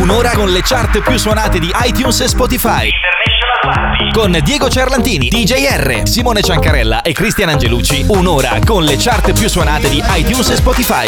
Un'ora con le chart più suonate di iTunes e Spotify. Con Diego Cerlantini, DJR, Simone Ciancarella e Cristian Angelucci. Un'ora con le chart più suonate di iTunes e Spotify.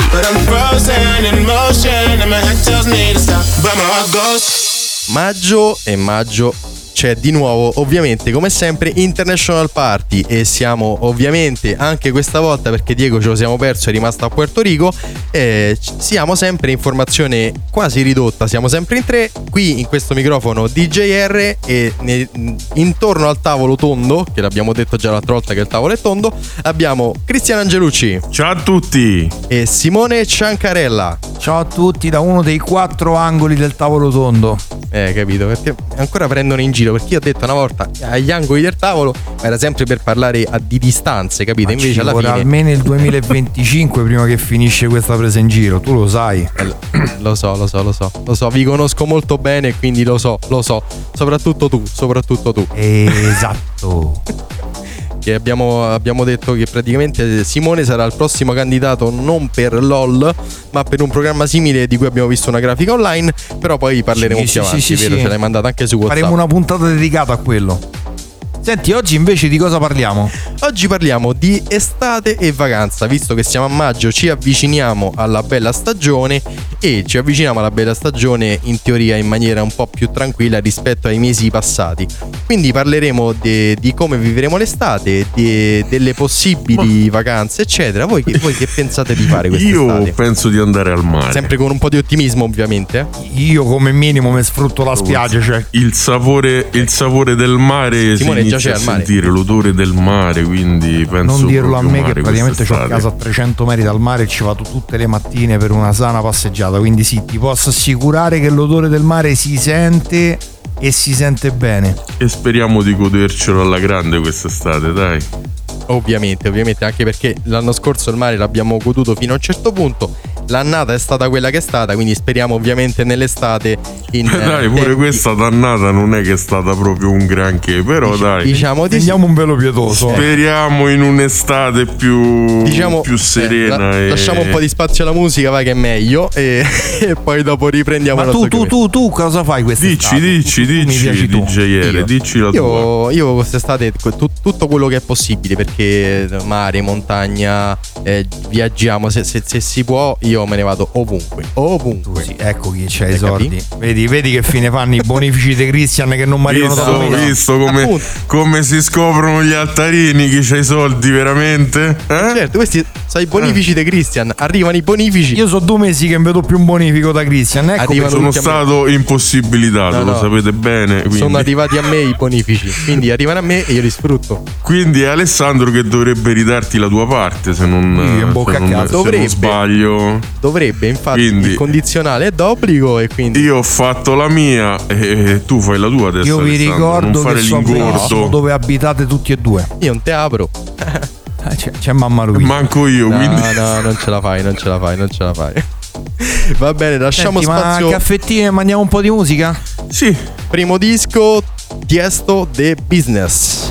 Maggio e maggio c'è di nuovo ovviamente come sempre International Party. E siamo ovviamente anche questa volta perché Diego ce lo siamo perso è rimasto a Puerto Rico e siamo sempre in formazione quasi ridotta. Siamo sempre in tre qui in questo microfono DJR e ne, intorno al tavolo tondo che l'abbiamo detto già l'altra volta che il tavolo è tondo abbiamo Cristiano Angelucci. Ciao a tutti. E Simone Ciancarella. Ciao a tutti da uno dei quattro angoli del tavolo tondo. Eh capito perché ancora prendono in giro giro perché io ho detto una volta agli angoli del tavolo era sempre per parlare a, di distanze, capito? Ma Invece alla fine almeno il 2025 prima che finisce questa presa in giro, tu lo sai. Eh, lo so, lo so, lo so. Lo so, vi conosco molto bene, quindi lo so, lo so. Soprattutto tu, soprattutto tu. Esatto. che abbiamo, abbiamo, detto che praticamente Simone sarà il prossimo candidato non per LOL, ma per un programma simile di cui abbiamo visto una grafica online. Però poi parleremo sì, più sì, avanti, sì, vero? Ce l'hai mandata anche su WhatsApp. Faremo una puntata dedicata a quello. Senti, oggi invece di cosa parliamo? Oggi parliamo di estate e vacanza, visto che siamo a maggio ci avviciniamo alla bella stagione e ci avviciniamo alla bella stagione in teoria in maniera un po' più tranquilla rispetto ai mesi passati. Quindi parleremo de, di come vivremo l'estate, de, delle possibili Ma... vacanze, eccetera. Voi, voi, che pensate di fare quest'estate? Io penso di andare al mare. Sempre con un po' di ottimismo, ovviamente. Io come minimo mi sfrutto la spiaggia. Cioè. Il, sapore, il sapore del mare Simone si c'è al mare. sentire l'odore del mare, quindi penso Non dirlo a me che praticamente ho a casa a 300 metri dal mare e ci vado tutte le mattine per una sana passeggiata, quindi sì, ti posso assicurare che l'odore del mare si sente e si sente bene. E speriamo di godercelo alla grande quest'estate, dai. Ovviamente, ovviamente, anche perché l'anno scorso il mare l'abbiamo goduto fino a un certo punto l'annata è stata quella che è stata, quindi speriamo ovviamente nell'estate. In, dai, pure eh, questa dannata non è che è stata proprio un granché, però dic- dai. Diciamo di un velo pietoso. Speriamo in un'estate più, diciamo, più serena. Eh, la, e... Lasciamo un po' di spazio alla musica, vai che è meglio, e, e poi dopo riprendiamo Ma tu, tu, tu, tu, cosa fai quest'estate? Dici, dici, dici, DJR, dici la io, tua. Io quest'estate tu, tutto quello che è possibile, perché mare, montagna, eh, viaggiamo, se, se, se si può, io io me ne vado ovunque. Ovunque. Sì, ecco chi c'ha i soldi. Vedi, vedi, che fine fanno i bonifici di Christian che non mi arrivano da domenica. visto come, come, si scoprono gli altarini, chi c'ha i soldi veramente? Eh? Certo, questi sono i bonifici eh. di Christian. Arrivano i bonifici. Io so due mesi che non vedo più un bonifico da Christian. Ecco Arrivano sono stato impossibilitato, no, no. lo sapete bene. Quindi. Sono arrivati a me i bonifici. Quindi arrivano a me e io li sfrutto. Quindi è Alessandro che dovrebbe ridarti la tua parte se non, io se non, se non sbaglio. Dovrebbe, infatti, quindi, il condizionale è d'obbligo e quindi... Io ho fatto la mia e tu fai la tua adesso. Io vi ricordo che so dove abitate tutti e due. Io non te apro. Eh, c'è, c'è mamma lui. Manco io, no, quindi... No, non ce la fai, non ce la fai, non ce la fai. Va bene, lasciamo Senti, spazio. Ma caffettine, mandiamo un po' di musica? Sì. Primo disco, Tiesto The Business.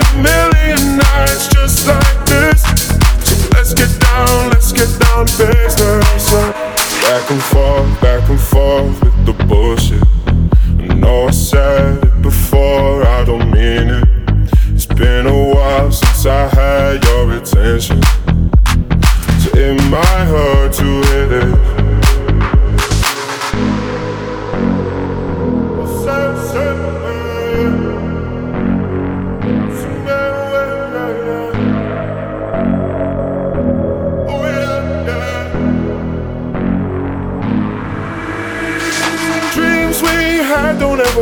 and forth, back and forth with the bullshit. I know I said it before, I don't mean it. It's been a while since I had your attention.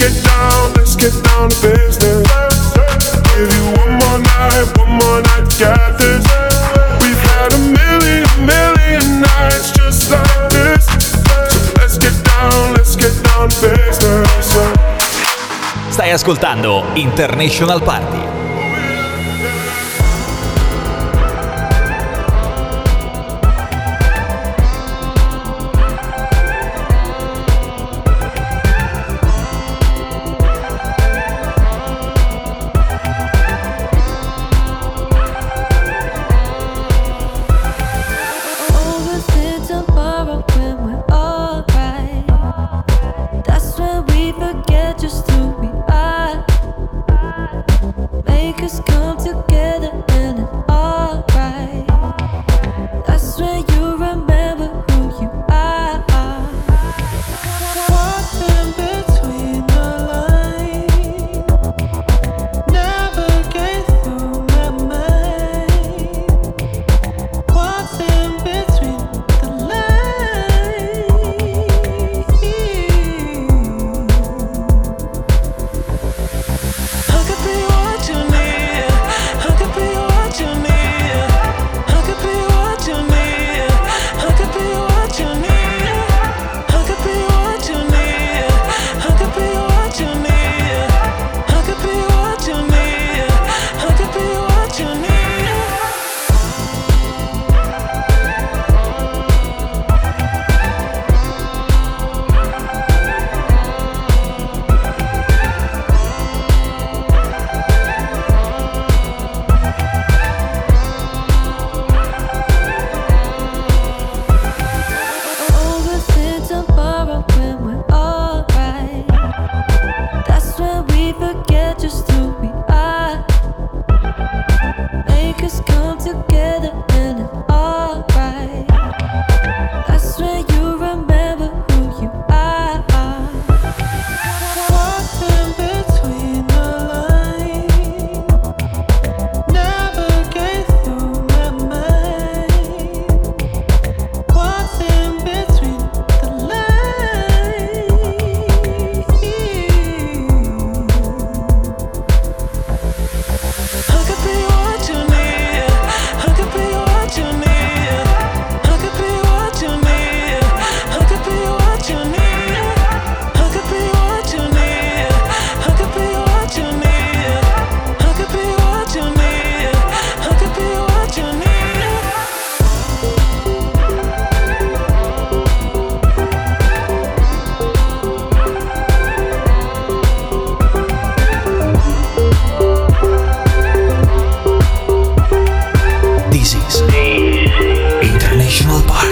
Get. Stai ascoltando International Party. emotional bar.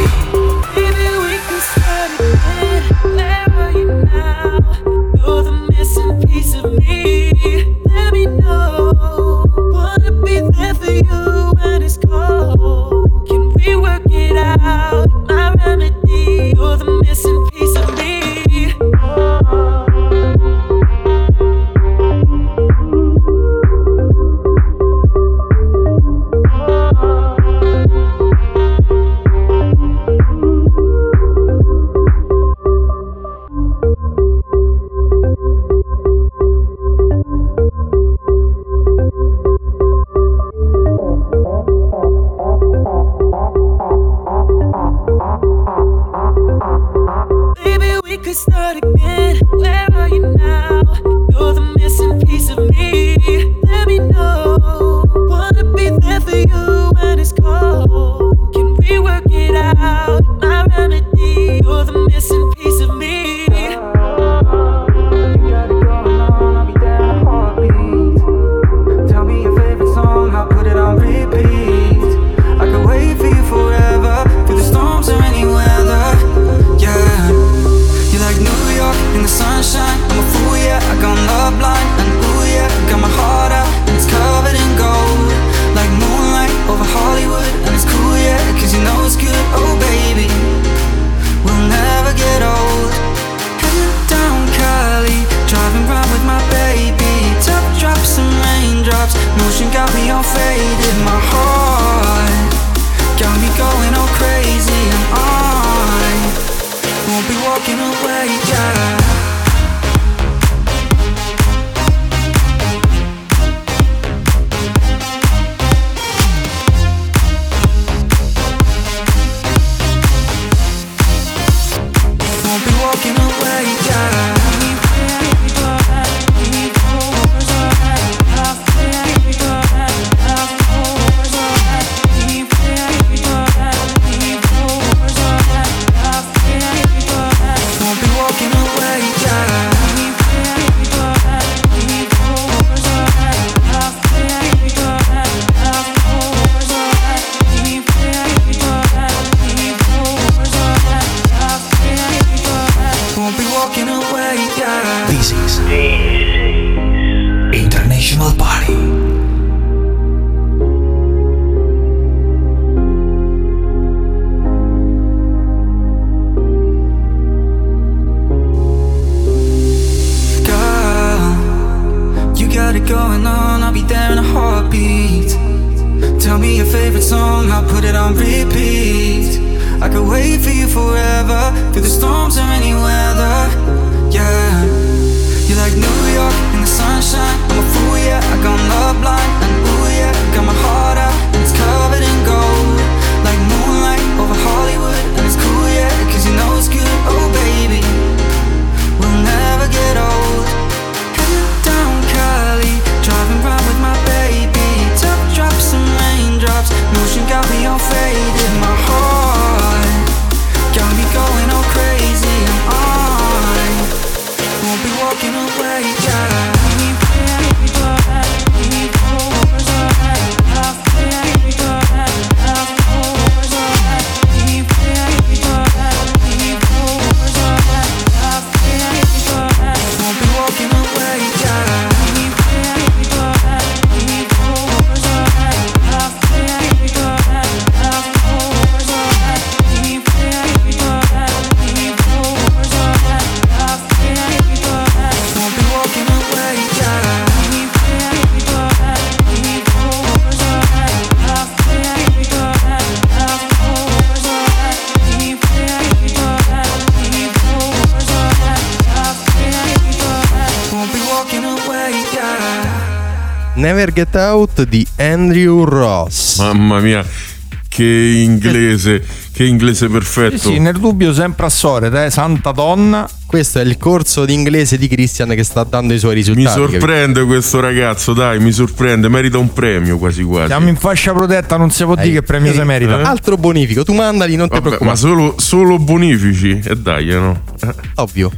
tchau. Get Out di Andrew Ross. Mamma mia, che inglese, che inglese perfetto. Sì, sì, nel dubbio sempre a solito, eh, santa donna. Questo è il corso di inglese di Christian che sta dando i suoi risultati. Mi sorprende capito? questo ragazzo, dai, mi sorprende, merita un premio quasi quasi. Siamo in fascia protetta, non si può dire che premio si merita. Eh? Altro bonifico, tu mandali, non ti preoccupare. Ma solo, solo bonifici, e dai, eh, no? Ovvio.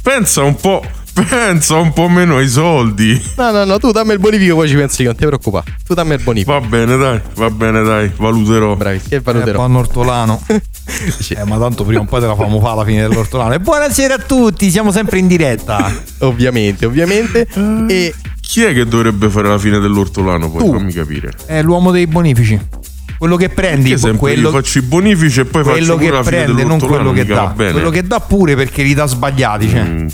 Pensa un po' Pensa un po' meno ai soldi. No, no, no, tu dammi il bonifico, poi ci pensi io, non ti preoccupare. Tu dammi il bonifico. Va bene, dai, va bene, dai, valuterò. Bravi, che valuterò. Eh, ortolano. eh, ma tanto prima o poi te la famo fare alla fine dell'ortolano. E buonasera a tutti, siamo sempre in diretta. ovviamente, ovviamente. E chi è che dovrebbe fare la fine dell'ortolano poi? Tu. Fammi capire. È l'uomo dei bonifici. Quello che prendi, sempre quello, faccio i bonifici e poi quello faccio che prende, non quello che dà. Quello che dà pure perché li dà sbagliati. Cioè. Mm.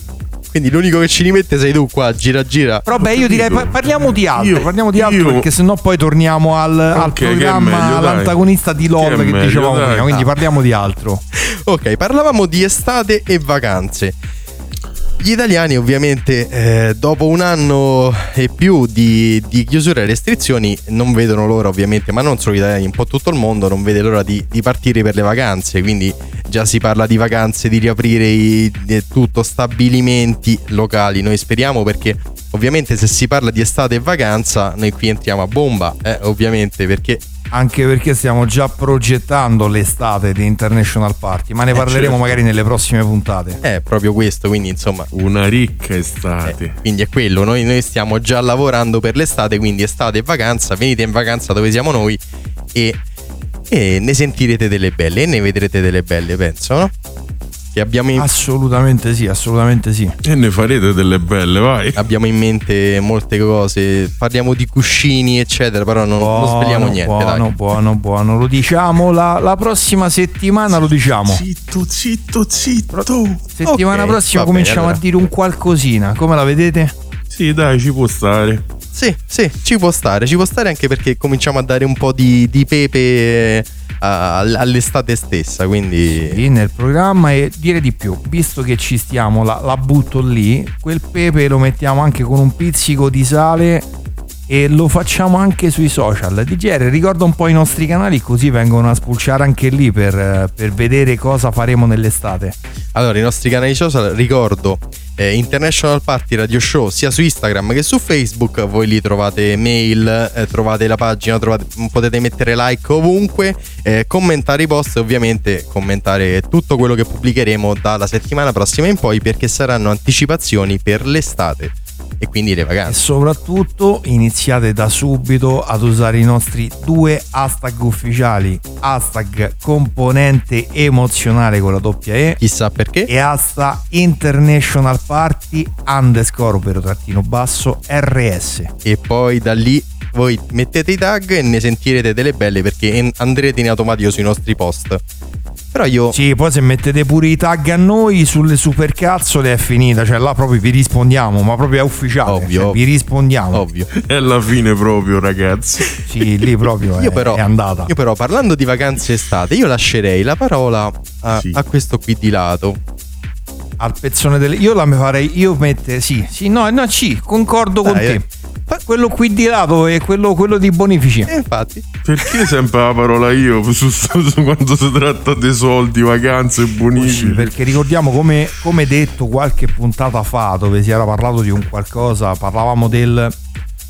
Quindi l'unico che ci rimette sei tu qua, gira gira. Però beh, io direi parliamo di altro, io, parliamo di altro io, perché sennò poi torniamo al, okay, al programma, meglio, all'antagonista di LOL che, che dicevamo prima, quindi ah. parliamo di altro. Ok, parlavamo di estate e vacanze. Gli italiani ovviamente eh, dopo un anno e più di, di, chiusura e restrizioni non vedono l'ora ovviamente, ma non solo gli italiani, un po' tutto il mondo non vede l'ora di, di partire per le vacanze, quindi già si parla di vacanze, di riaprire i, di tutto stabilimenti locali, noi speriamo perché ovviamente se si parla di estate e vacanza noi qui entriamo a bomba, eh, ovviamente perché anche perché stiamo già progettando l'estate di International Party, ma ne eh, parleremo certo. magari nelle prossime puntate. È proprio questo, quindi insomma... Una ricca estate. Eh, quindi è quello, noi, noi, stiamo già lavorando per l'estate, quindi estate e vacanza, venite in vacanza dove siamo noi e, e ne sentirete delle belle e ne vedrete delle belle, penso, no? Che abbiamo in... Assolutamente sì, assolutamente sì. E ne farete delle belle, vai. Abbiamo in mente molte cose, parliamo di cuscini, eccetera, però non, buono, non svegliamo niente. Buono, dai. buono, buono, lo diciamo la, la prossima settimana, lo diciamo. Zitto, zitto, zitto. Settimana okay, prossima cominciamo allora. a dire un qualcosina, come la vedete? Sì, dai, ci può stare. Sì, sì, ci può stare, ci può stare anche perché cominciamo a dare un po' di, di pepe all'estate stessa. Quindi sì, nel programma e dire di più, visto che ci stiamo, la, la butto lì, quel pepe lo mettiamo anche con un pizzico di sale e lo facciamo anche sui social. DGR ricorda un po' i nostri canali così vengono a spulciare anche lì per, per vedere cosa faremo nell'estate. Allora, i nostri canali social ricordo eh, International Party Radio Show sia su Instagram che su Facebook. Voi lì trovate mail, eh, trovate la pagina, trovate, potete mettere like ovunque, eh, commentare i post e ovviamente commentare tutto quello che pubblicheremo dalla settimana prossima in poi perché saranno anticipazioni per l'estate e quindi le vacanze. E soprattutto iniziate da subito ad usare i nostri due hashtag ufficiali, hashtag componente emozionale con la doppia E. Chissà perché. E hashtag international party underscore vero trattino basso RS. E poi da lì voi mettete i tag e ne sentirete delle belle perché andrete in automatico sui nostri post. Però io. Sì, poi se mettete pure i tag a noi sulle supercazzole è finita. Cioè, là proprio vi rispondiamo, ma proprio è ufficiale. Ovvio. Cioè, vi rispondiamo. Ovvio. È la fine proprio, ragazzi. Sì, lì proprio è, io però, è andata. Io, però, parlando di vacanze estate, io lascerei la parola a, sì. a questo qui di lato al pezzone delle. Io la farei. Io mette. Sì, sì, no, no, C, concordo Dai, con te. Quello qui di lato è quello, quello di bonifici. Eh, infatti. Perché sempre la parola io su, su, su quando si tratta di soldi, vacanze e bonifici? Sì, perché ricordiamo come, come detto qualche puntata fa, dove si era parlato di un qualcosa, parlavamo del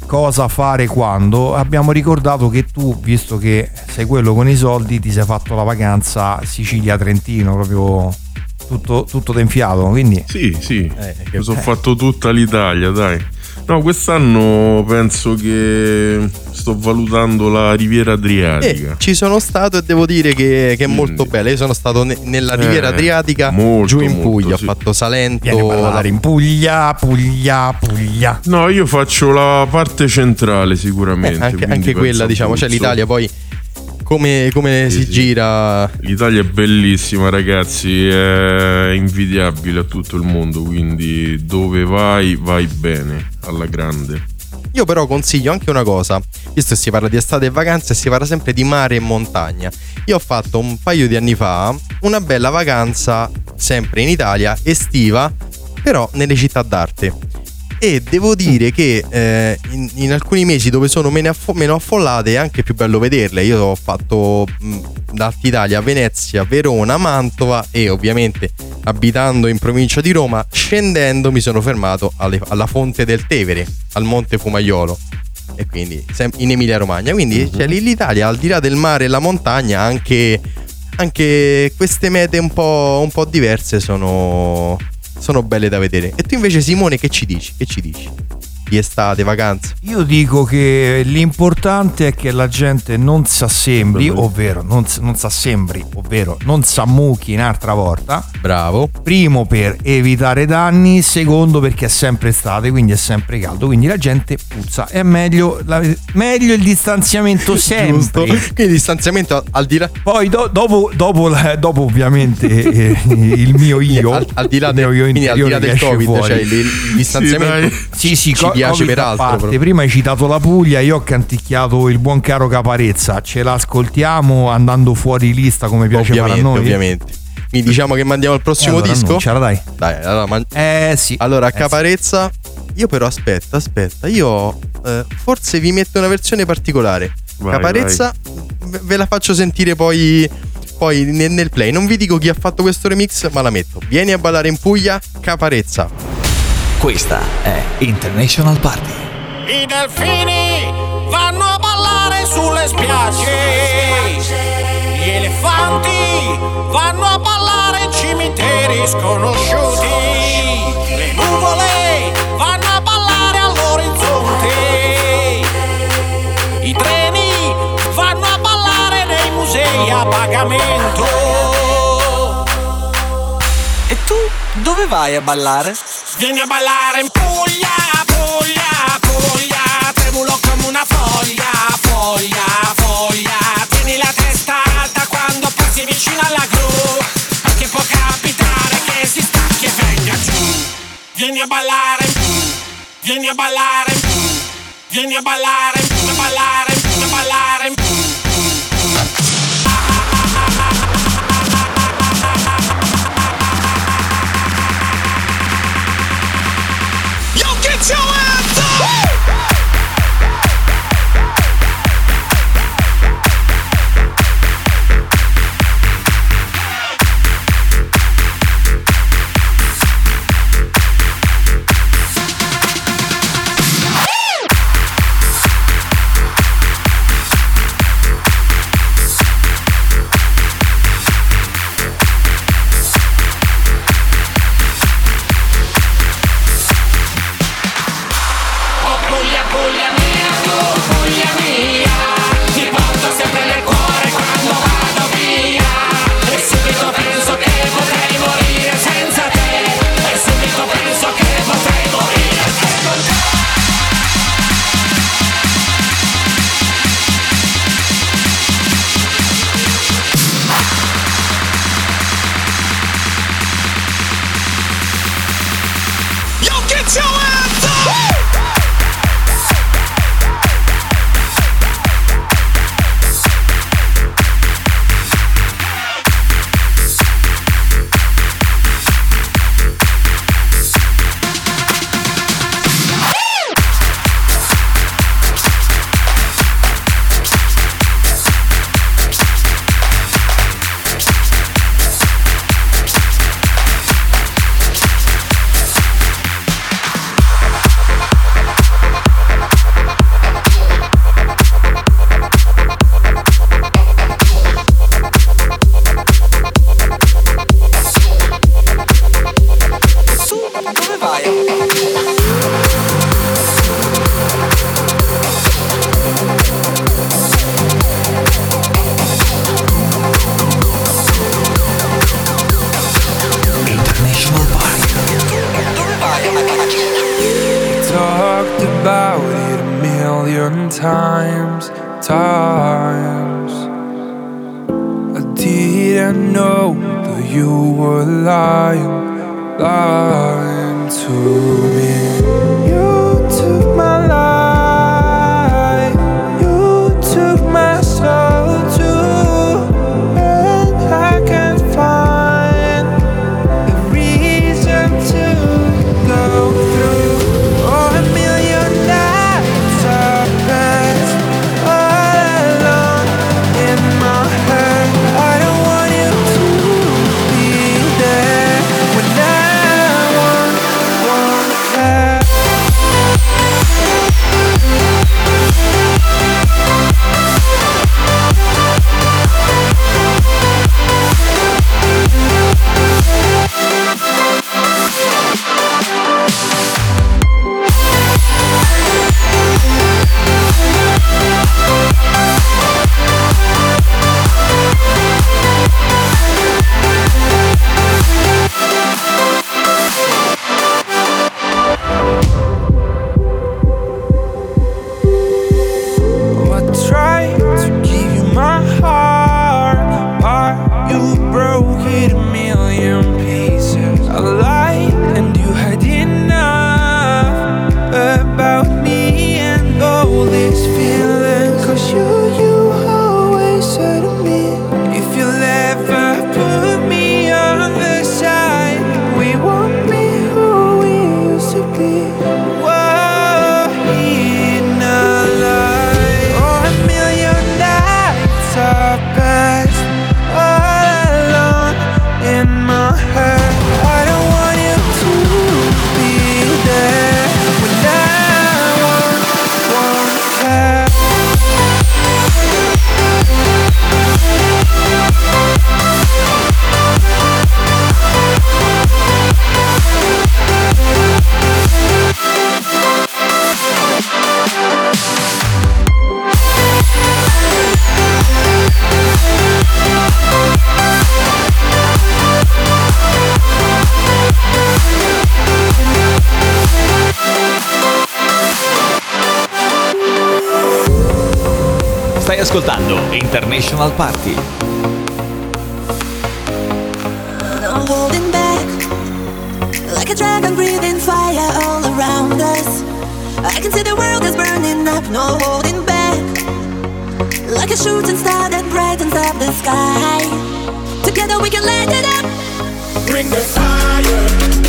cosa fare quando. Abbiamo ricordato che tu, visto che sei quello con i soldi, ti sei fatto la vacanza Sicilia-Trentino proprio tutto, tutto d'enfiato. Quindi... Sì, sì, eh, mi sono fatto tutta l'Italia, dai. No, quest'anno penso che sto valutando la Riviera Adriatica. Eh, ci sono stato e devo dire che, che è molto bella. Io sono stato ne, nella Riviera eh, Adriatica molto, giù in Puglia, sì. ho fatto Salento. In Puglia, Puglia, Puglia. No, io faccio la parte centrale sicuramente. Eh, anche, anche quella, diciamo, cioè l'Italia poi come, come sì, si sì. gira. L'Italia è bellissima, ragazzi, è invidiabile a tutto il mondo, quindi dove vai, vai bene, alla grande. Io però consiglio anche una cosa, visto che si parla di estate e vacanze, si parla sempre di mare e montagna. Io ho fatto un paio di anni fa una bella vacanza, sempre in Italia, estiva, però nelle città d'arte e devo dire che eh, in, in, alcuni mesi dove sono meno, affo- meno, affollate è anche più bello vederle. Io ho fatto d'Alta Italia, Venezia, Verona, Mantova e ovviamente abitando in provincia di Roma, scendendo mi sono fermato alle, alla fonte del Tevere, al Monte Fumaiolo e quindi in Emilia Romagna. Quindi uh-huh. cioè, l'Italia, al di là del mare e la montagna, anche, anche queste mete un po', un po' diverse sono, sono belle da vedere. E tu invece Simone che ci dici? Che ci dici? Di estate, vacanze? Io dico che l'importante è che la gente non si assembri, ovvero non, non si assembri, ovvero non si ammucchi un'altra volta. Bravo. Primo per evitare danni, secondo perché è sempre estate, quindi è sempre caldo, quindi la gente puzza. È meglio, la, meglio il distanziamento sempre. Quindi il distanziamento al di là. Poi do, dopo, dopo, dopo, ovviamente eh, il mio io, al, al, di là del, al di là del Covid, fuori. cioè il, il distanziamento. Sì, sì, sì piace peraltro. Prima hai citato la Puglia, io ho canticchiato il buon caro Caparezza. Ce l'ascoltiamo andando fuori lista come piace a noi. Ovviamente. Quindi diciamo che mandiamo al prossimo allora, disco. Annunciala, dai. Dai, allora, man- eh sì. Allora, eh, Caparezza. Io però aspetta, aspetta. Io eh, forse vi metto una versione particolare. Vai, Caparezza vai. ve la faccio sentire poi poi nel, play. Non vi dico chi ha fatto questo remix, ma la metto. Vieni a ballare in Puglia, Caparezza. Questa è International Party. I delfini vanno a ballare sulle spiagge. Gli elefanti vanno a ballare in cimiteri sconosciuti. Le nuvole vanno a ballare all'orizzonte. I treni vanno a ballare nei musei a pagamento. E tu dove vai a ballare? Vieni a ballare in Puglia, Puglia, Puglia. Tremulo come una foglia, foglia, foglia. Tieni la testa alta quando passi vicino alla gru. Perché può capitare che si stacchi e venga giù. Vieni a ballare, vieni a ballare Vieni a ballare, a ballare, ascoltando International Party. Like a dragon breathing fire all around us. I can see the world is burning up, no holding back. Like a shooting star that brightens up the sky. Together we can light it up. Bring the fire.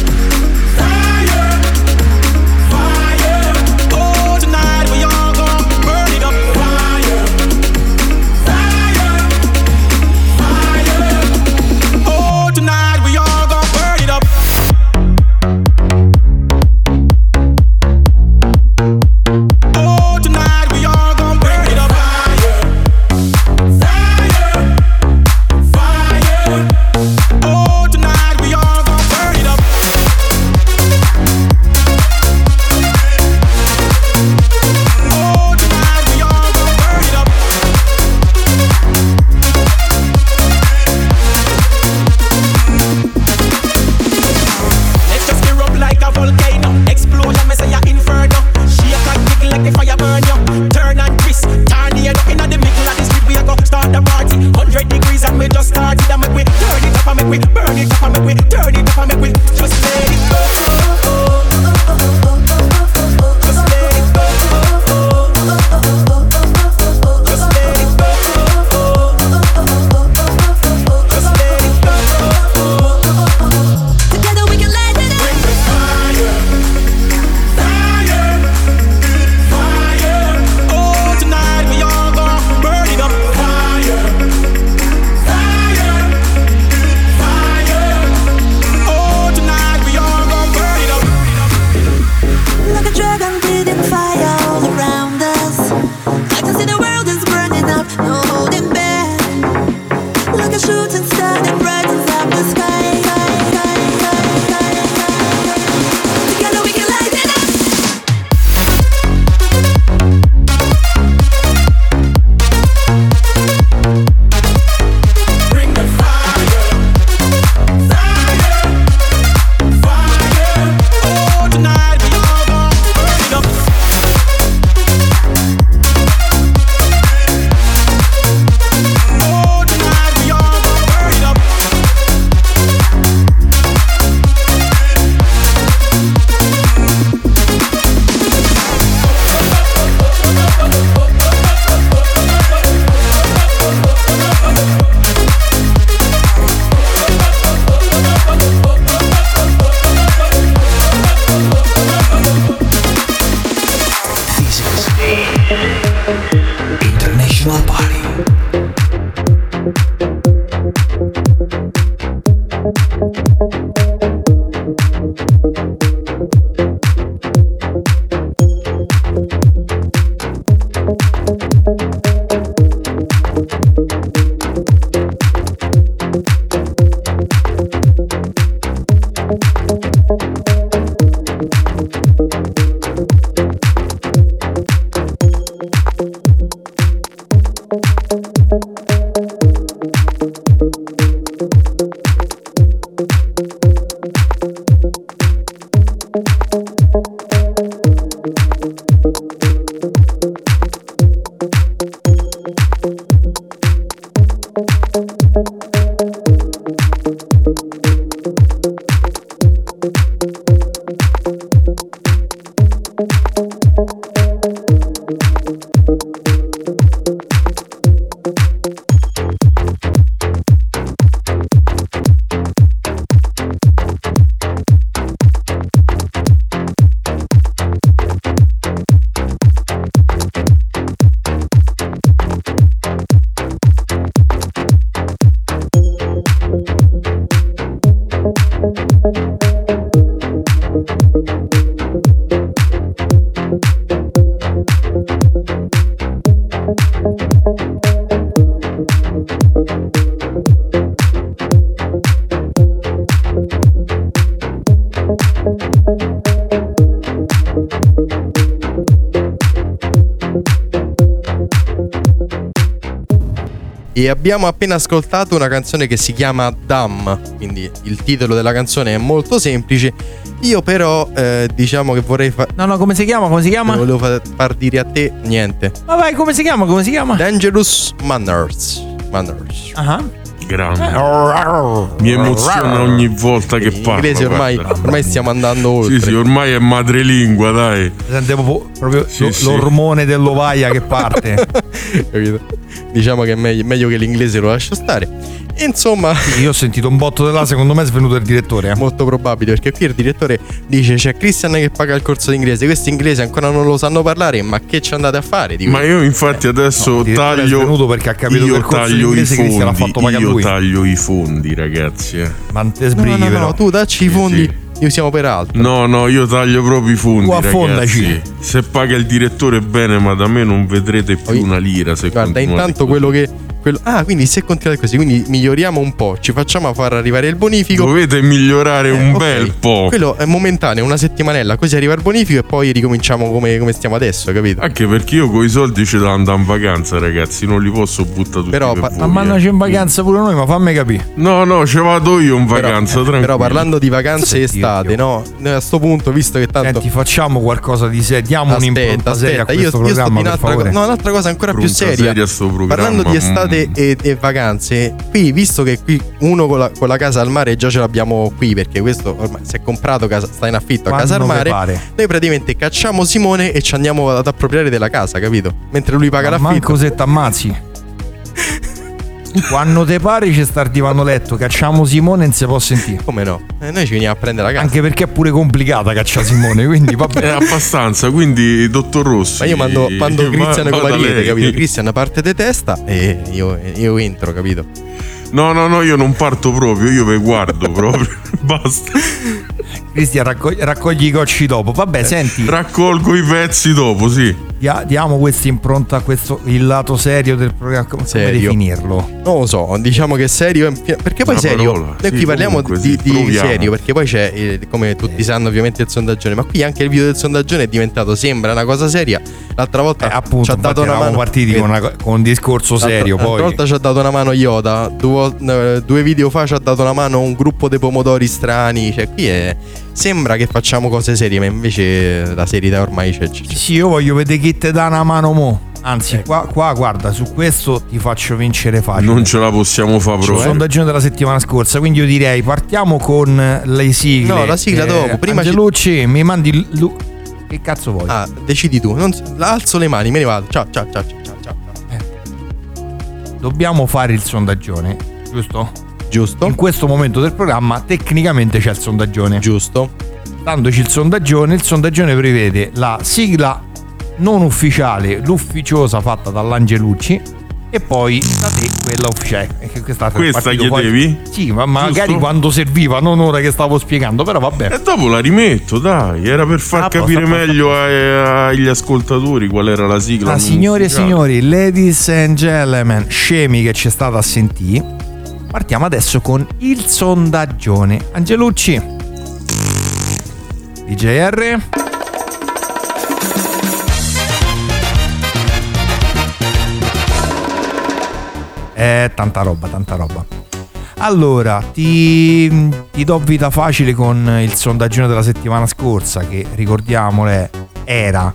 E abbiamo appena ascoltato una canzone che si chiama Dam, quindi il titolo della canzone è molto semplice. Io però eh, diciamo che vorrei fare... No, no, come si chiama? Come si chiama? Volevo fa- far dire a te niente. Ma vai, come si chiama? Come si chiama? Dangerous Manners. Manners. Ah. Grande. Eh. Mi emoziona ogni volta che In parlo. inglese ormai, ormai stiamo andando oltre. Sì, sì, ormai è madrelingua, dai. Sente proprio, proprio Sì, lo- sì. l'ormone dell'ovaia che parte. Capito? Diciamo che è meglio, meglio che l'inglese lo lascia stare. E Insomma, Io ho sentito un botto là, secondo me è svenuto il direttore. eh. molto probabile perché qui il direttore dice c'è Christian che paga il corso d'inglese, questi inglesi ancora non lo sanno parlare, ma che ci andate a fare? Dico, Ma io infatti adesso il direttore è taglio. svenuto perché ha capito io che il corso taglio i d'inglese Cristian l'ha fatto fondi. pagare Io lui. taglio i fondi, ragazzi. eh. Ma non te no, sbrighi no, no, però. no, tu dacci i Sì, fondi, sì. usiamo per altro. No, no, io taglio proprio i fondi. Tu affondaci. ragazzi. Se paga il direttore bene, ma da me non vedrete più una lira. Se Guarda, intanto quello che. Quello- ah, quindi se continuate così, quindi miglioriamo un po', ci facciamo far arrivare il bonifico. Dovete migliorare Eh, un ok. bel po'. Quello è momentaneo, una settimanella, così arriva il bonifico e poi ricominciamo come, come stiamo adesso, capito? Anche perché io con i soldi ce devo andare in vacanza, ragazzi. Non li posso buttare tutti Però per pa- voi, Ma eh. mandaci in vacanza pure noi, ma fammi capire. No, no, ce vado io in vacanza, però, tranquillo. però parlando di vacanze Senti, estate, no? Noi A sto punto, visto che tanto. Senti, facciamo qualcosa di serio. Diamo un'impronta seria a io, questo io sto programma, di per un'altra, favore. co- no, un'altra cosa ancora più Pronta seria. seria sto programma, Parlando di estate mm. e, e vacanze, qui visto che qui uno con la, con la casa al mare già ce l'abbiamo qui, perché questo ormai si è comprato, casa, sta in affitto a casa al Quando mare. pare. Noi praticamente cacciamo Simone e ci andiamo ad appropriare della casa, capito? Mentre lui paga Ma l'affitto. manco se t'ammazzi. Quando te pare ci sta arrivando letto, cacciamo Simone e non si può sentire. Come no? Eh, noi ci veniamo a prendere la casa. Anche perché è pure complicata cacciare Simone, quindi È vabbè. abbastanza, quindi dottor Rossi. Ma io mando, mando va- Cristian con l'ariete, lei. capito? Cristian parte di testa e io, io entro, capito? No, no, no, io non parto proprio, io vi guardo proprio. Basta. Cristian raccogli, raccogli i cocci dopo. Eh. Vabbè, senti, Raccolgo i pezzi dopo, sì. dia- diamo questa impronta a questo il lato serio del programma. Come Serio. definirlo? Non lo so, diciamo che serio. Perché poi Una serio. parola, Noi sì, qui parliamo comunque di, sì, di serio, perché poi c'è, eh, come tutti sanno, ovviamente il sondaggione. Ma qui anche il video del sondaggione è diventato, sembra una cosa seria. L'altra volta Eh, appunto, ci ha dato una mano. partiti eh, con, una co- con un discorso l'altra- serio. L'altra Poi volta ci ha dato una mano Yoda. Due, eh, due video fa ci ha dato una mano un gruppo di pomodori strani. Cioè, qui è. Sembra che facciamo cose serie, ma invece la serietà ormai c'è. c'è-. Sì, io voglio vedere chi te dà una mano mo. Anzi, Ecco. qua, qua, guarda, su questo ti faccio vincere facile. Non ce la possiamo fare proprio. sondaggio della settimana scorsa, quindi io direi partiamo con le sigle. No, la sigla dopo, prima ci- Angelucci, mi mandi il- lu- Che cazzo vuoi? Ah, decidi tu. Non, alzo le mani, me ne vado. Ciao, ciao, ciao, ciao, ciao. Dobbiamo fare il sondaggione, giusto? Giusto? In questo momento del programma tecnicamente c'è il sondaggione. Giusto. Dandoci il sondaggione, il sondaggione prevede la sigla non ufficiale, l'ufficiosa fatta dall'Angelucci e poi da te quella ufficiale. E che questa Questa partito poi- chiedevi? Sì, ma magari Giusto? quando serviva, non ora che stavo spiegando, però vabbè. E dopo la rimetto, dai. Era per far Ah, capire a posto, meglio agli ascoltatori qual era la sigla. Ah, signori e signori, ladies and gentlemen, scemi che ci è stata a sentire, partiamo adesso con il sondaggione. Angelucci, DJR. Eh, tanta roba, tanta roba. Allora, ti, ti do vita facile con il sondaggione della settimana scorsa, che ricordiamole era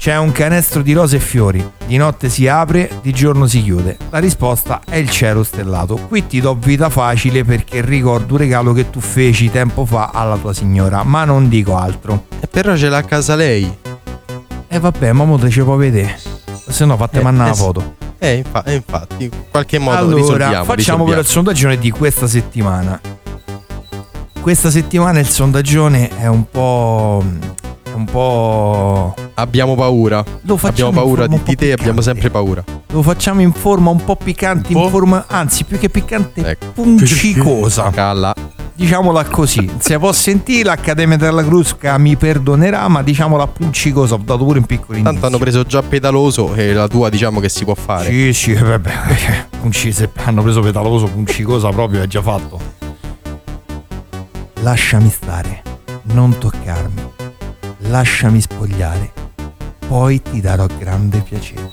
c'è un canestro di rose e fiori, di notte si apre, di giorno si chiude. La risposta è il cielo stellato. Qui ti do vita facile perché ricordo un regalo che tu feci tempo fa alla tua signora, ma non dico altro. E però ce l'ha a casa lei. E vabbè, ma mo te ci puoi vedere. Se no fate Eh, mandare eh sì. foto. Eh, infa- eh, infatti, in qualche modo allora, risolviamo. facciamo però il risolviamo. sondaggione di questa settimana. Questa settimana il sondaggione è un po'. Un po'. Abbiamo paura. Abbiamo paura di, di un po' te, abbiamo sempre paura. Lo facciamo in forma un po' piccante, in forma. anzi, più che piccante, Ecco. puncicosa. Calla. Diciamola così. Se può sentire, l'Accademia della Crusca mi perdonerà, ma diciamola puncicosa. Ho dato pure un piccolo indizio. Tanto hanno preso già pedaloso e la tua diciamo che si può fare. Sì, sì, vabbè. Punci, hanno preso petaloso, puncicosa proprio, è già fatto. Lasciami stare, non toccarmi. Lasciami spogliare, poi ti darò grande piacere.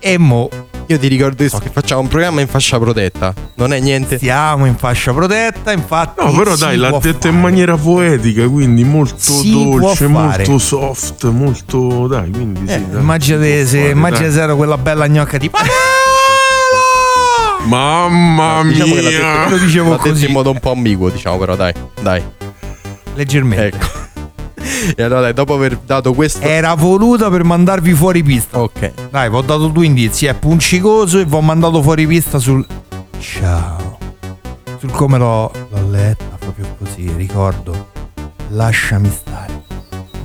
E mo Io ti ricordo che facciamo un programma in fascia protetta. Non è niente. stiamo in fascia protetta, infatti. No, però dai, l'ha può detta in fare. maniera poetica, quindi molto Si dolce, fare. molto soft, molto. Dai, quindi Eh, sì. dai, immaginate se, fare, immaginate se ero quella bella gnocca di Mamma Diciamo che l'ha mia! detto, Lo dicevo l'ha detto così. in modo un po' ambiguo, diciamo, però dai, dai. leggermente. Ecco. E allora dopo aver dato questo... Era voluta per mandarvi fuori pista. Ok. Dai, vi ho dato due indizi. È puncicoso e vi ho mandato fuori pista sul. Ciao. Sul come l'ho, l'ho letta, proprio così. Ricordo. Lasciami stare.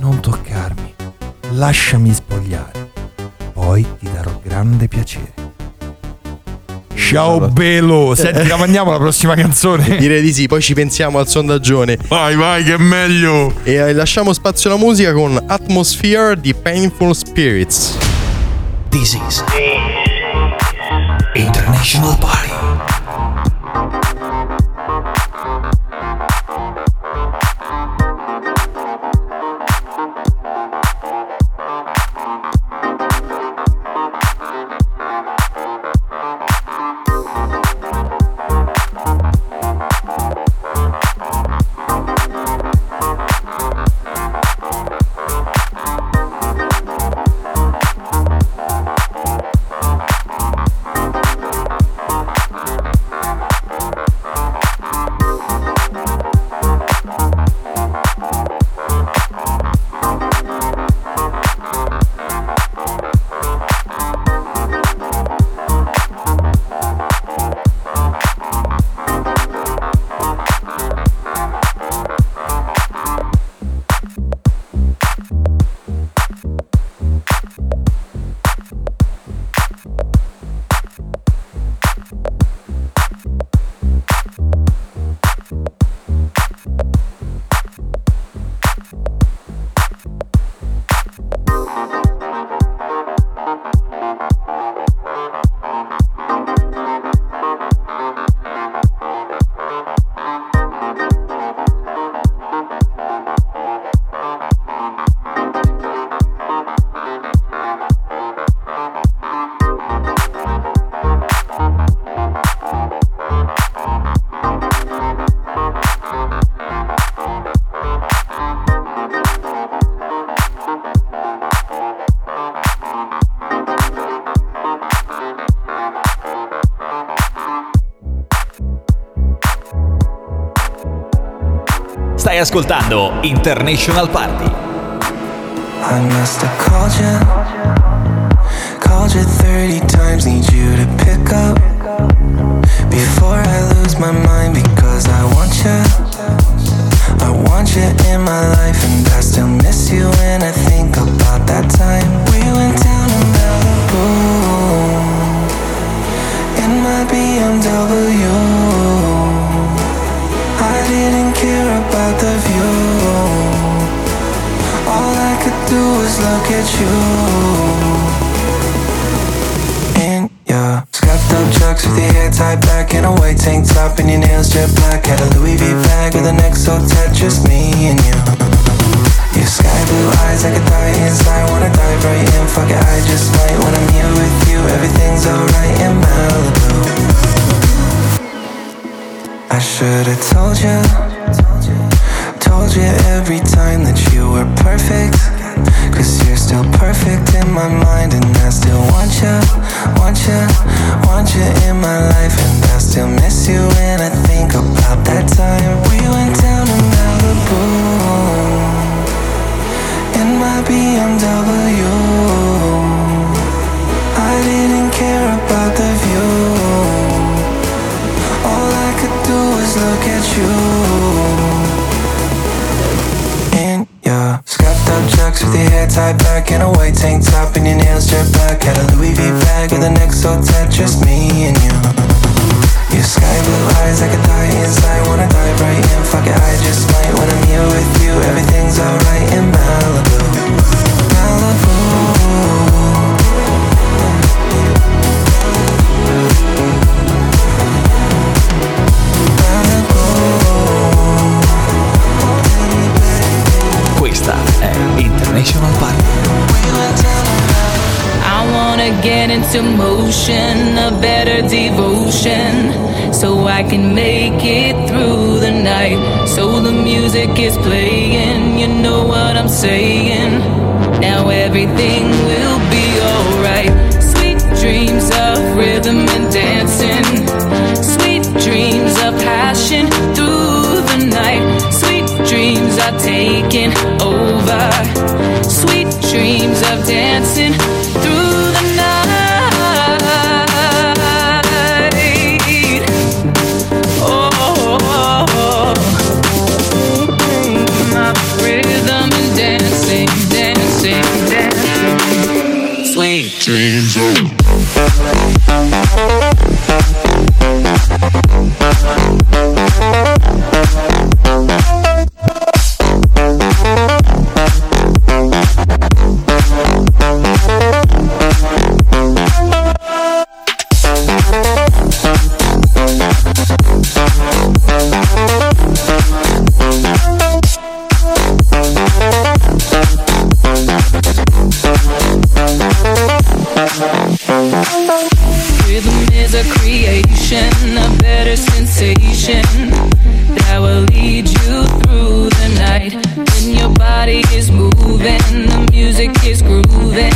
Non toccarmi. Lasciami spogliare. Poi ti darò grande piacere. Ciao bello. Senti, la mandiamo la prossima canzone. Direi di sì, poi ci pensiamo al sondaggione. Vai, vai, che è meglio! E eh, lasciamo spazio alla musica con Atmosphere di Painful Spirits. This is International Party. Stai ascoltando International Party. I must have called you, called you 30 times, need you to pick up before I lose my mind because I want you, I want you in my life, and I still miss you when I think about that time we went down to Malibu. BMW. I didn't about the view. All I could do was look at you. In your scuffed up chucks with your hair tied back in a white tank top and your nails jet black. Had a Louis V bag with a neck so just me and you. Your sky blue eyes, I could die inside. Wanna dive right in, fuck it, I just might. When I'm here with you, everything's alright in Malibu. I should've told you, told you every time that you were perfect. Cause you're still perfect in my mind, and I still want you, want you, want you in my life. And I still miss you when I think about that time we went down to Malibu in my BMW. I didn't care about the view. All I could do was look at you. Tied back in a white tank top and your nails jet black. Had a Louis V bag with a neck so just me and you. Your sky blue eyes, I could die inside. Wanna dive right in, fuck it, music is grooving.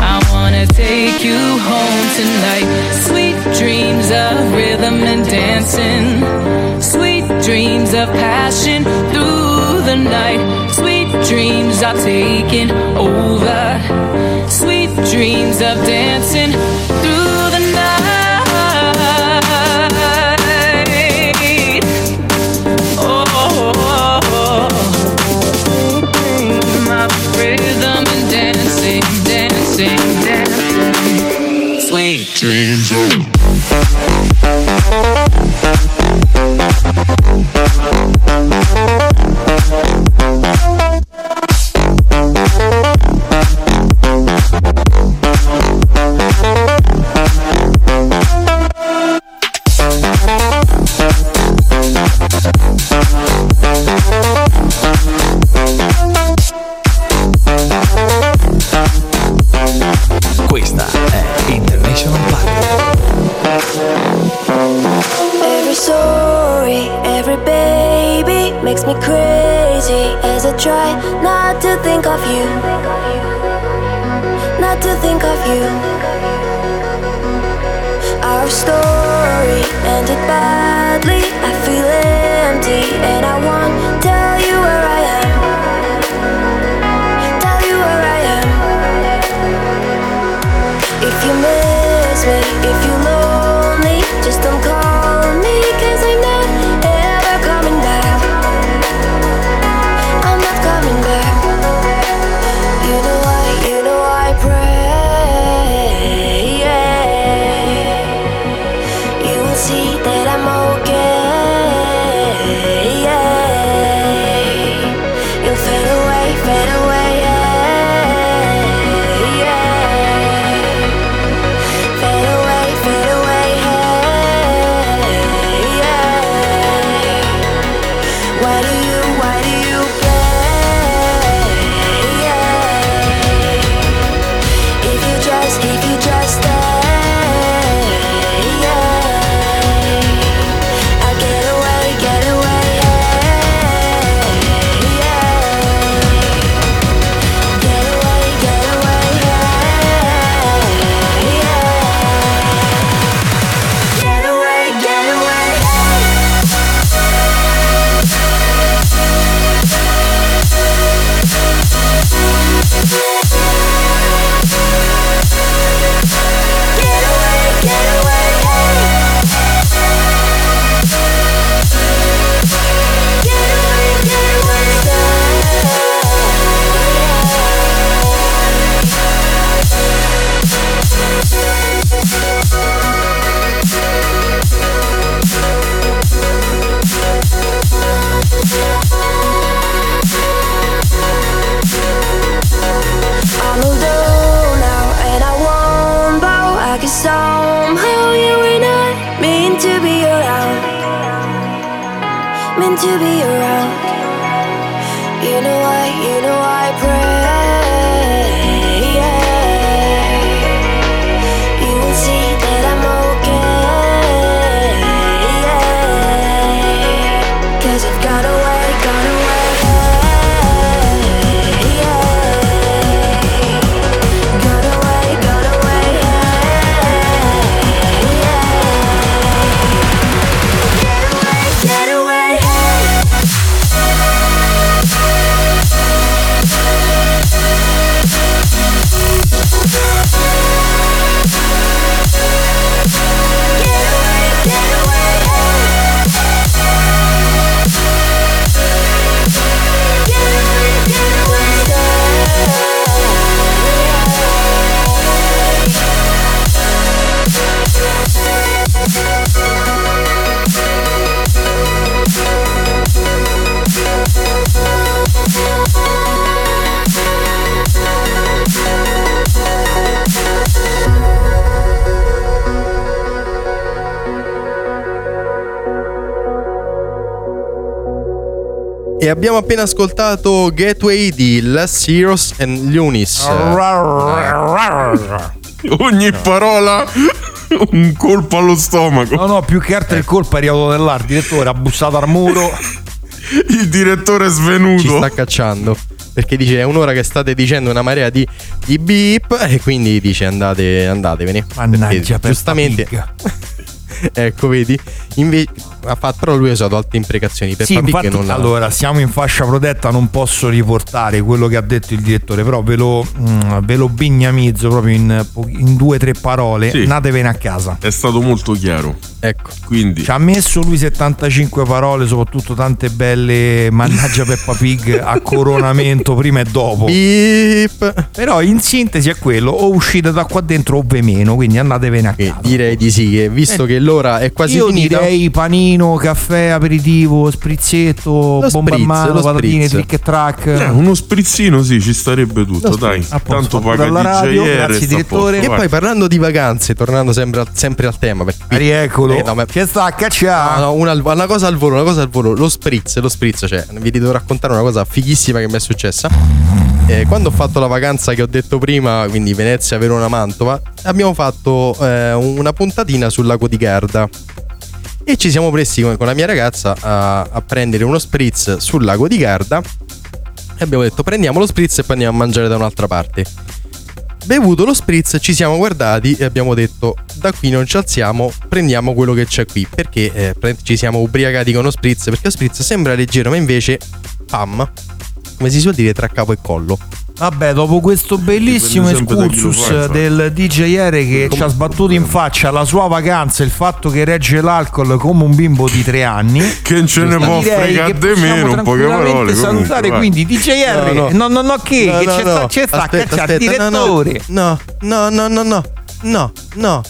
I wanna take you home tonight. Sweet dreams of rhythm and dancing. Sweet dreams of passion through the night. Sweet dreams are taking over. Sweet dreams of dancing E abbiamo appena ascoltato Gateway di Les Heroes and Lunis. Ogni parola un colpo allo stomaco. No, no, più che altro il colpo è arrivato dell'art. Direttore ha bussato al muro. Il direttore è Ci svenuto. sta cacciando. Perché dice è un'ora che state dicendo una marea di, di beep e quindi dice andate, andatevene. Mannaggia, Perché Peppa giustamente. Ecco, vedi. Inve- ha fatto, però lui ha usato altre imprecazioni. Per Sì, infatti, non allora siamo in fascia protetta, non posso riportare quello che ha detto il direttore, però ve lo, mm, ve lo bignamizzo proprio in, po- in due o tre parole. Sì. Natevene a casa. È stato molto chiaro. Ecco. Quindi Ci ha messo lui 75 parole, soprattutto tante belle mannaggia Peppa Pig a coronamento prima e dopo. Beep. Però in sintesi è quello, o uscite da qua dentro o ve meno, quindi andatevene a E casa. direi di sì, che visto Eh, che l'ora è quasi Io finita. direi panino, caffè, aperitivo, sprizzetto, Lo bomba spritz, in mano, patatine, spritz. trick e track. eh, uno sprizzino sì, ci starebbe tutto, dai. Tanto paga DJR. grazie, direttore. posto, E. poi parlando di vacanze, tornando sempre al, sempre al tema, perché Rieccolo. Eh, no, ma- Che sta a cacciare? No, no, una, una cosa al volo, una cosa al volo. Lo spritz, lo spritz, cioè, vi devo raccontare una cosa fighissima che mi è successa. Eh, quando ho fatto la vacanza che ho detto prima, quindi Venezia, Verona, Mantova, abbiamo fatto eh, una puntatina sul lago di Garda. E ci siamo presi con, con la mia ragazza a, a prendere uno spritz sul lago di Garda. E abbiamo detto prendiamo lo spritz e poi andiamo a mangiare da un'altra parte. Bevuto lo spritz, ci siamo guardati e abbiamo detto: Da qui non ci alziamo, prendiamo quello che c'è qui. Perché eh, ci siamo ubriacati con lo spritz. Perché lo spritz sembra leggero, ma invece, pam, come si suol dire, tra capo e collo. Vabbè, dopo questo bellissimo excursus del DJR che ci ha sbattuto in faccia la sua vacanza, il fatto che regge l'alcol come un bimbo di tre anni. Che non ce ne può fregare di meno, in poche parole. salutare comunque, quindi DJR. No, No, no. no, no, che? No, che no, c'è no. sta, c'è sta a Aspetta, cacciare direttore. No, no, no, no, no, no, no.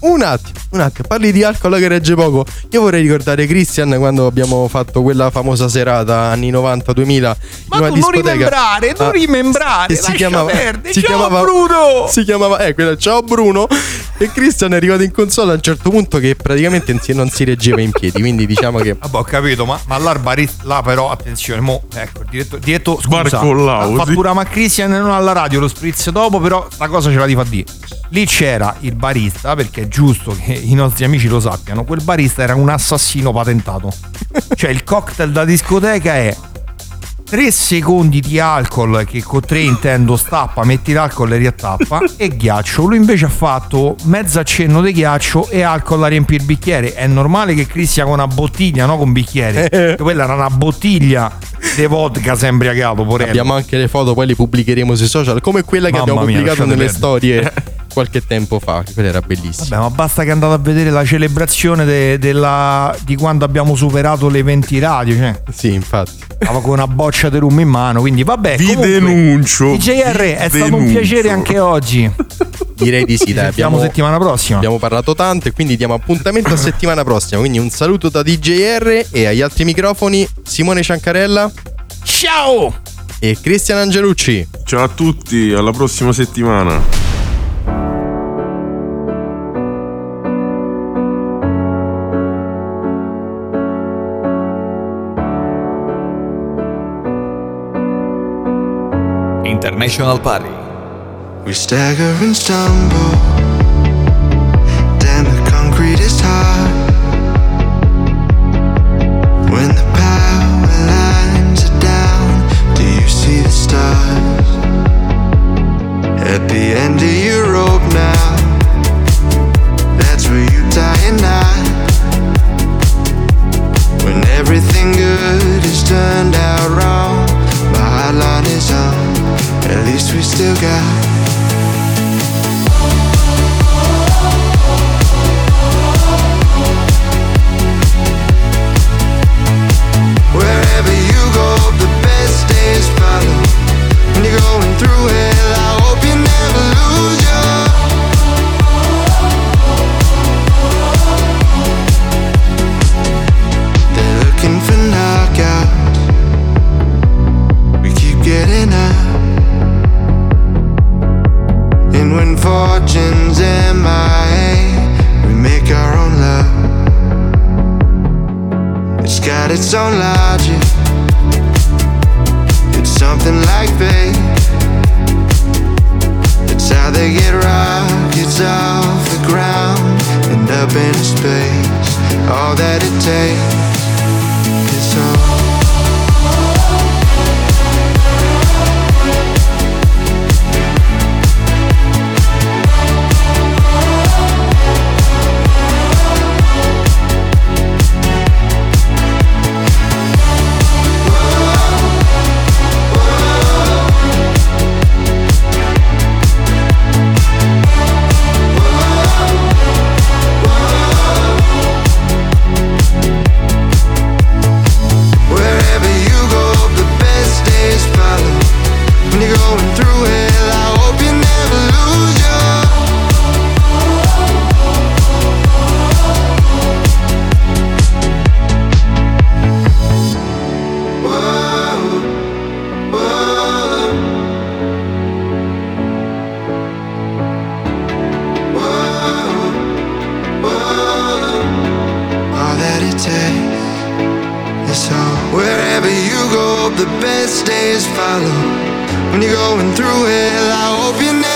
Un attimo. un attimo, parli di alcol che regge poco. Io vorrei ricordare Christian quando abbiamo fatto quella famosa serata anni 90-2000 Ma in una tu non discoteca. rimembrare, non Ah, rimembrare. che si chiamava, perdere. si Ciao, chiamava Bruno! Si chiamava, eh, quella, ciao Bruno. E Christian è arrivato in console a un certo punto che praticamente non si- non si reggeva in piedi. Quindi diciamo che. Vabbè, ho capito, ma, ma là, il barista- là però, attenzione, mo, ecco, il diretto, diretto scusa, fattura ma Christian non alla radio, lo spritz dopo, però sta cosa ce la ti fa dire. Lì c'era il barista, perché è giusto che i nostri amici lo sappiano, quel barista era un assassino patentato. cioè il cocktail da discoteca è 3 secondi di alcol che con 3 intendo stappa, metti l'alcol e riattappa e ghiaccio. Lui invece ha fatto mezzo accenno di ghiaccio e alcol a riempire il bicchiere. È normale che Cristian con una bottiglia, no con bicchiere. Che Quella era una bottiglia di vodka si è embriagato, porello. Abbiamo anche le foto, poi le pubblicheremo sui social, come quella che Mamma abbiamo mia, pubblicato nelle perdere. storie qualche tempo fa. che Quella era bellissima. Vabbè, ma basta che andate a vedere la celebrazione de- della- di quando abbiamo superato le 20 radio. Cioè, Sì, infatti. stava con una boccia di rum in mano. Quindi, vabbè. Vi comunque, denuncio. DJR vi è stato un denuncio. piacere anche oggi. Direi di sì, dai. Abbiamo, settimana prossima. abbiamo parlato tanto e quindi diamo appuntamento a settimana prossima. Quindi un saluto da DJR e agli altri microfoni Simone Ciancarella Ciao! e Cristian Angelucci. Ciao a tutti, alla prossima settimana. International Party. We stagger and stumble. Damn, the concrete is hard. Hope. Wherever you go, the best days follow. When you're going through hell, I hope you never